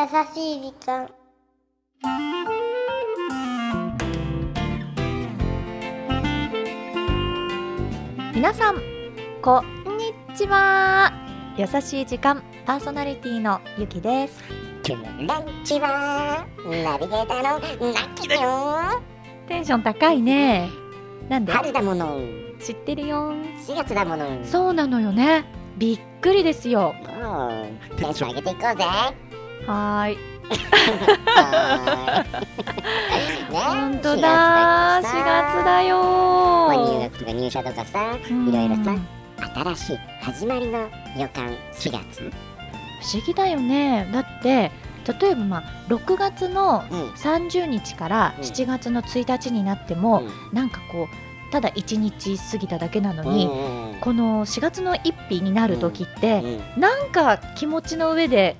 優しい時間。皆さんこんにちは。優しい時間パーソナリティのゆきです。こんにちはナビゲーターのナッキだよ。テンション高いね。なんで？春だもの。知ってるよ。4月だもの。そうなのよね。びっくりですよ。テンション上げていこうぜはーい。本当だ4 4月だだよまあ入学とか入社とかさうんいろいろさ新しい始まりの予感4月。不思議だよね。だって例えばまあ6月のうん。30日からうん。7月の1日になっても、うん。なんかこうただ1日過ぎただけなのに、うんこの4月の1日になる時って、うん。なんか気持ちの上で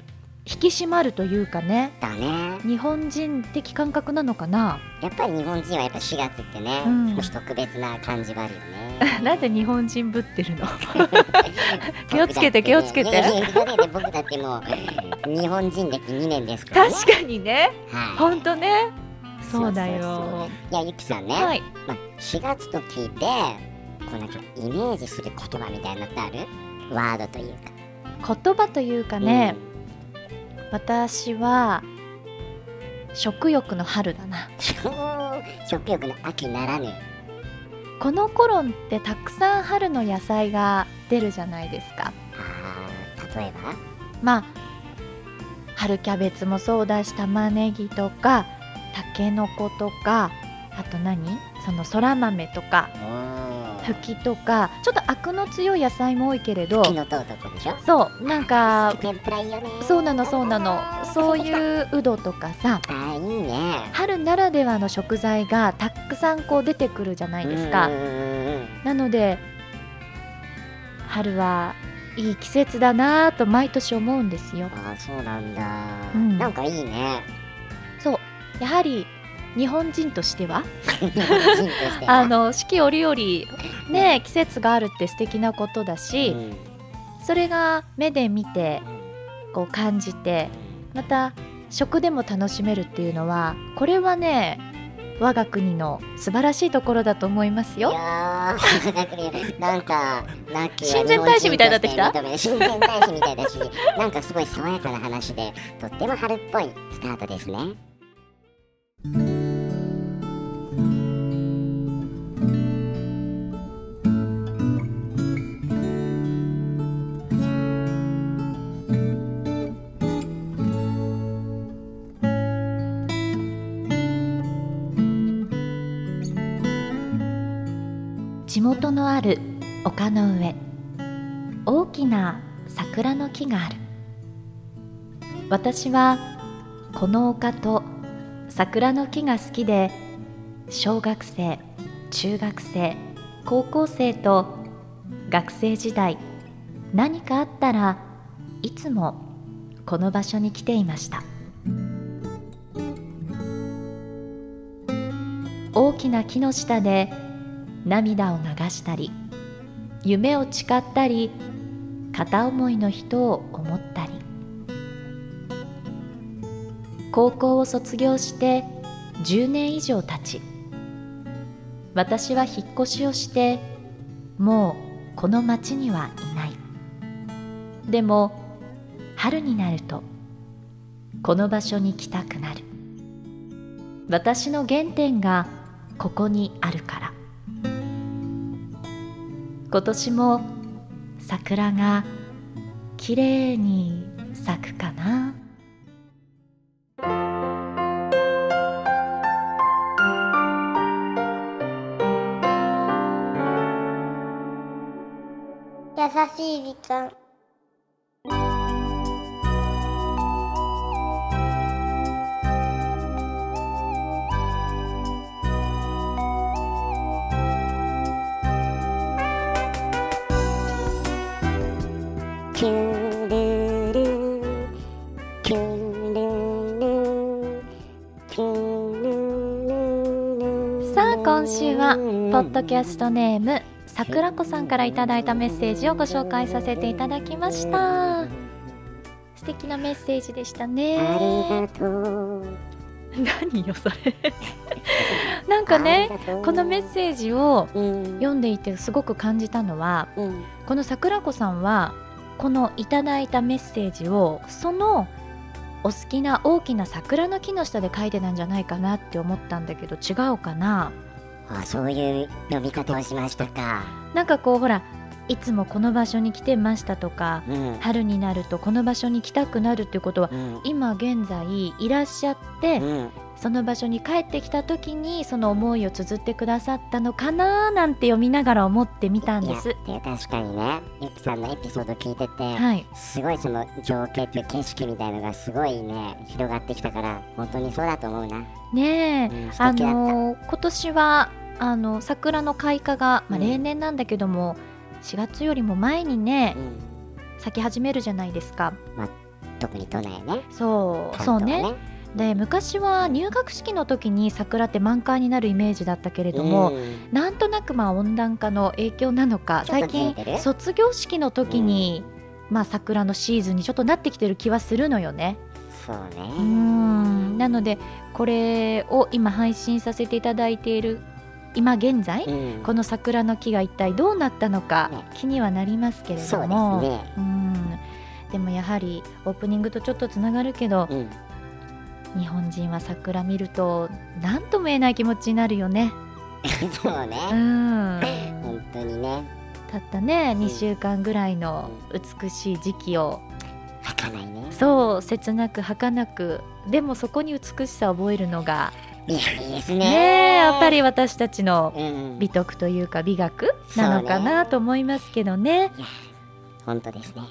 引き締まるというかね。だね。日本人的感覚なのかな？やっぱり日本人はやっぱ4月ってね、うん。少し特別な感じはあるよね。なんで日本人ぶってるの？気をつけて気をつけて。僕だってもう日本人歴2年ですから。ね確かにね。はい。ほんとね。そうだよ。いやゆきさんね、はい。まあ、4月と聞いてこうなんかイメージする言葉みたいなのってある？ワードというか。言葉というかね、私は食欲の春だな。う ん食欲の秋ならぬ。この頃ってたくさん春の野菜が出るじゃないですか。あー例えば？まあ春キャベツもそうだし玉ねぎとかたけのことかあと何？そのそら豆とか。ふきとかちょっとアクの強い野菜も多いけれど木のとうとこでしょ？そうなんかそうなのそうなの。そういううどとかさあーいいね。春ならではの食材がたくさんこう出てくるじゃないですか。なので春はいい季節だなぁと毎年思うんですよ。あーそうなんだ、うん。なんかいいね。そう。やはり日本人としては？あの四季折々ね季節があるって素敵なことだし、うん。それが目で見てこう感じてまた食でも楽しめるっていうのはこれはね我が国の素晴らしいところだと思いますいよ。やー なんかラッキ親善大使みたいになってきた？親善大使みたいだしなんかすごい爽やかな話でとっても春っぽいスタートですね地元のある丘の上。大きな桜の木がある。私はこの丘と桜の木が好きで小学生中学生高校生と学生時代何かあったらいつもこの場所に来ていました。大きな木の下で涙を流したり夢を誓ったり片思いの人を思ったり。高校を卒業して10年以上経ち私は引っ越しをしてもうこの町にはいない。でも春になるとこの場所に来たくなる。私の原点がここにあるから。今年も桜がきれいに咲くしい時間。キュルルキュルルキュルル。さあ今週はポッドキャストネームさくらこさんからいただいたメッセージをご紹介させていただきました。素敵なメッセージでしたあねりがとう。何よそれ。なんかねこのメッセージをうん。読んでいてすごく感じたのはうん。この桜子さんはこのいただいたメッセージをそのお好きな大きな桜の木の下で書いてたんじゃないかなって思ったんだけど違うかな？あそういう読み方をしましたか。なんかこうほらいつもこの場所に来てましたとかうん。春になるとこの場所に来たくなるっていうことはうん。今現在いらっしゃってうん。その場所に帰ってきた時にその思いを綴ってくださったのかななんて読みながら思ってみたんです。で確かにね。ゆきさんのエピソード聞いてて、はい、すごいその情景っていう景色みたいのがすごいね広がってきたから本当にそうだと思うな、ねえ、あのー今年はあの桜の開花が、まあ、うん。例年なんだけども、4月よりも前にねうん、咲き始めるじゃないですか。特に都内ね。そう、関そうね。で昔は入学式の時に桜って満開になるイメージだったけれども、うん。なんとなくまあ温暖化の影響なのか最近卒業式の時に、まあ桜のシーズンにちょっとなってきてる気はするのよね。そうね。ん。なのでこれを今配信させていただいている今現在、うん。この桜の木が一体どうなったのかね気にはなりますけれども。ね。うん。でもやはりオープニングとちょっとつながるけどうん。日本人は桜見ると何とも言えない気持ちになるよね。そううねん。本当にね。たったねうん。2週間ぐらいの美しい時期を。儚いね。そう切なく儚く。でもそこに美しさを覚えるのがいやいいですね。ねえやっぱり私たちのうん美徳というか美学なのかなと思いますけどね。本当ですね。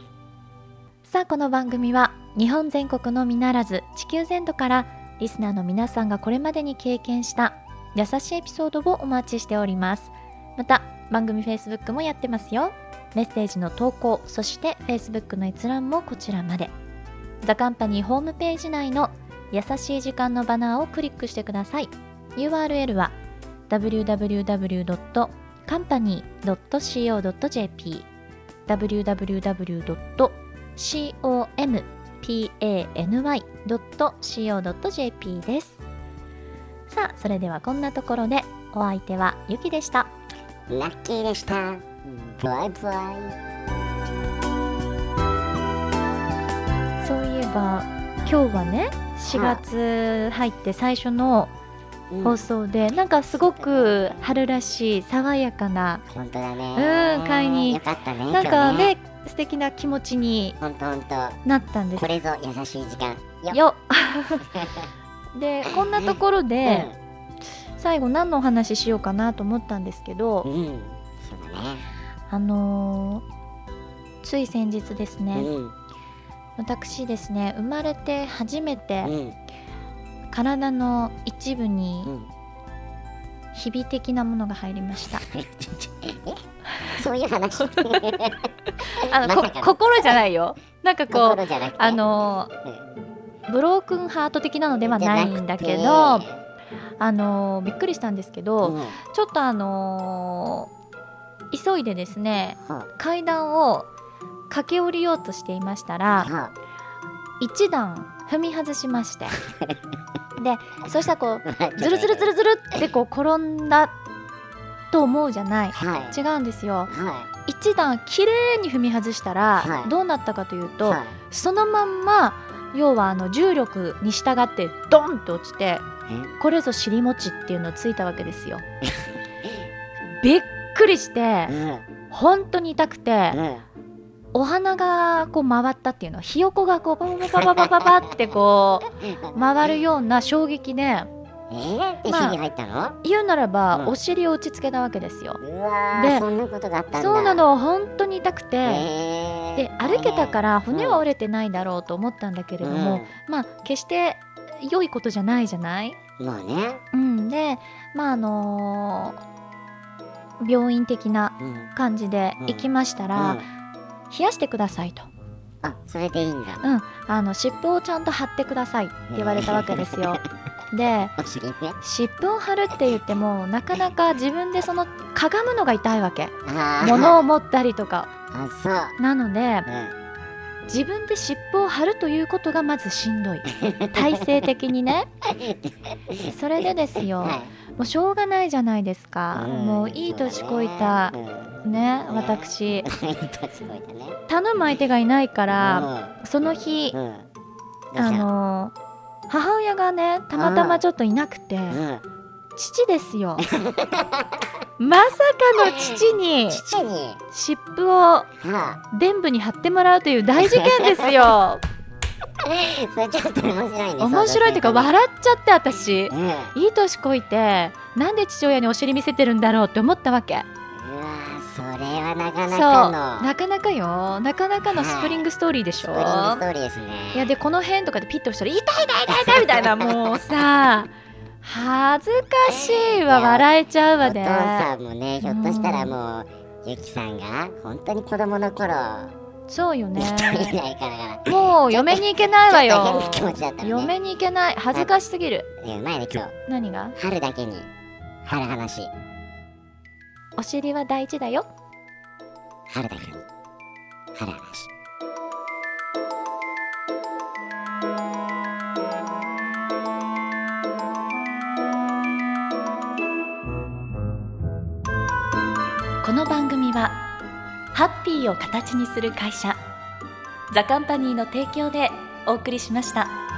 さあこの番組は日本全国のみならず地球全土からリスナーの皆さんがこれまでに経験した優しいエピソードをお待ちしております。また番組 Facebook もやってますよ。メッセージの投稿そして Facebook の閲覧もこちらまで。ザカンパニーホームページ内の優しい時間のバナーをクリックしてください。URL は www.company.co.jp www.company.co.jp です。さあそれではこんなところでお相手はゆきでした。ラッキーでした。バイバイ。そういえば今日はね4月入って最初のうん。放送で、なんかすごく春らしい爽やかな本当だね。うん会に。よかったねなんか今日ね。素敵な気持ちにほんとほんとなったんです。これぞ優しい時間。よよ でこんなところで最後何のお話ししようかなと思ったんですけど、うん、うん、そうだね。あのーつい先日ですね、うん私ですね生まれて初めてうん。体の一部にうん。ひび的なものが入りました。そういう話。あの、こ心じゃないよ。なんかこうあのーブロークンハート的なのではないんだけどあのーびっくりしたんですけど、うん。ちょっとあのー急いでですねは階段を駆け下りようとしていましたあらは一段踏み外しまして。でそしたらこうあズルズルズルズルってこう転んだと思うじゃない。はい。違うんですよ。は一段綺麗に踏み外したらはい。どうなったかというと、そのまんま要はあの重力に従ってドンと落ちてこれぞ尻餅っていうのをついたわけですよ。びっくりしてえうん。本当に痛くてうんお花がこう回ったっていうのはひよこがこうパパパパパパパってこう回るような衝撃でえー、でまあ日に入ったの、言うならば、うん。お尻を打ちつけたわけですよ。でーそんなことがあったんだ。そうなの本当に痛くて、えー、で歩けたから骨は折れてないだろうと思ったんだけれども、まあ決して良いことじゃないじゃない、うん、まあね、うん、でまああのー病院的なうん、感じで行きましたら、うん冷やしてくださいと、あそれでいいんだ。うん、あの湿布をちゃんと貼ってくださいって言われたわけですよ。で湿布を貼るって言ってもなかなか自分でそのかがむのが痛いわけ。物を持ったりとか。あそう。なのでうん。自分で尻尾を張るということがまずしんどい。体勢的にね。それでですよ、はいもうしょうがないじゃないですか、うんもういい年こいた。うんねね私。いい年こいたね頼む相手がいないから、その日、うんうんあの母親がねたまたまちょっといなくて、うん父ですよ。まさかの父に湿布をは伝部に貼ってもらうという大事件ですよ。あ それちょっと面白いね面白いっていうか笑っちゃって私。いい年こいてなんで父親にお尻見せてるんだろうって思ったわけ。うんうわそれはなかなそう。かのなかなかよ。なかなかのスプリングストーリーでしょ。スプリングストーリーですね。いやでこの辺とかでピッと押したら痛い痛い痛い痛いみたいな もうさ恥ずかしいわ。笑えちゃうわでお父さんもねひょっとしたらもうゆきさんが本当に子供の頃そうよね。もう嫁に行けないわよ。嫁に行けない。恥ずかしすぎる。ねうまいね今日。何が？春だけに春話。お尻は大事だよ。春だけに。春話ハッピーを形にする会社ザカンパニーの提供でお送りしました。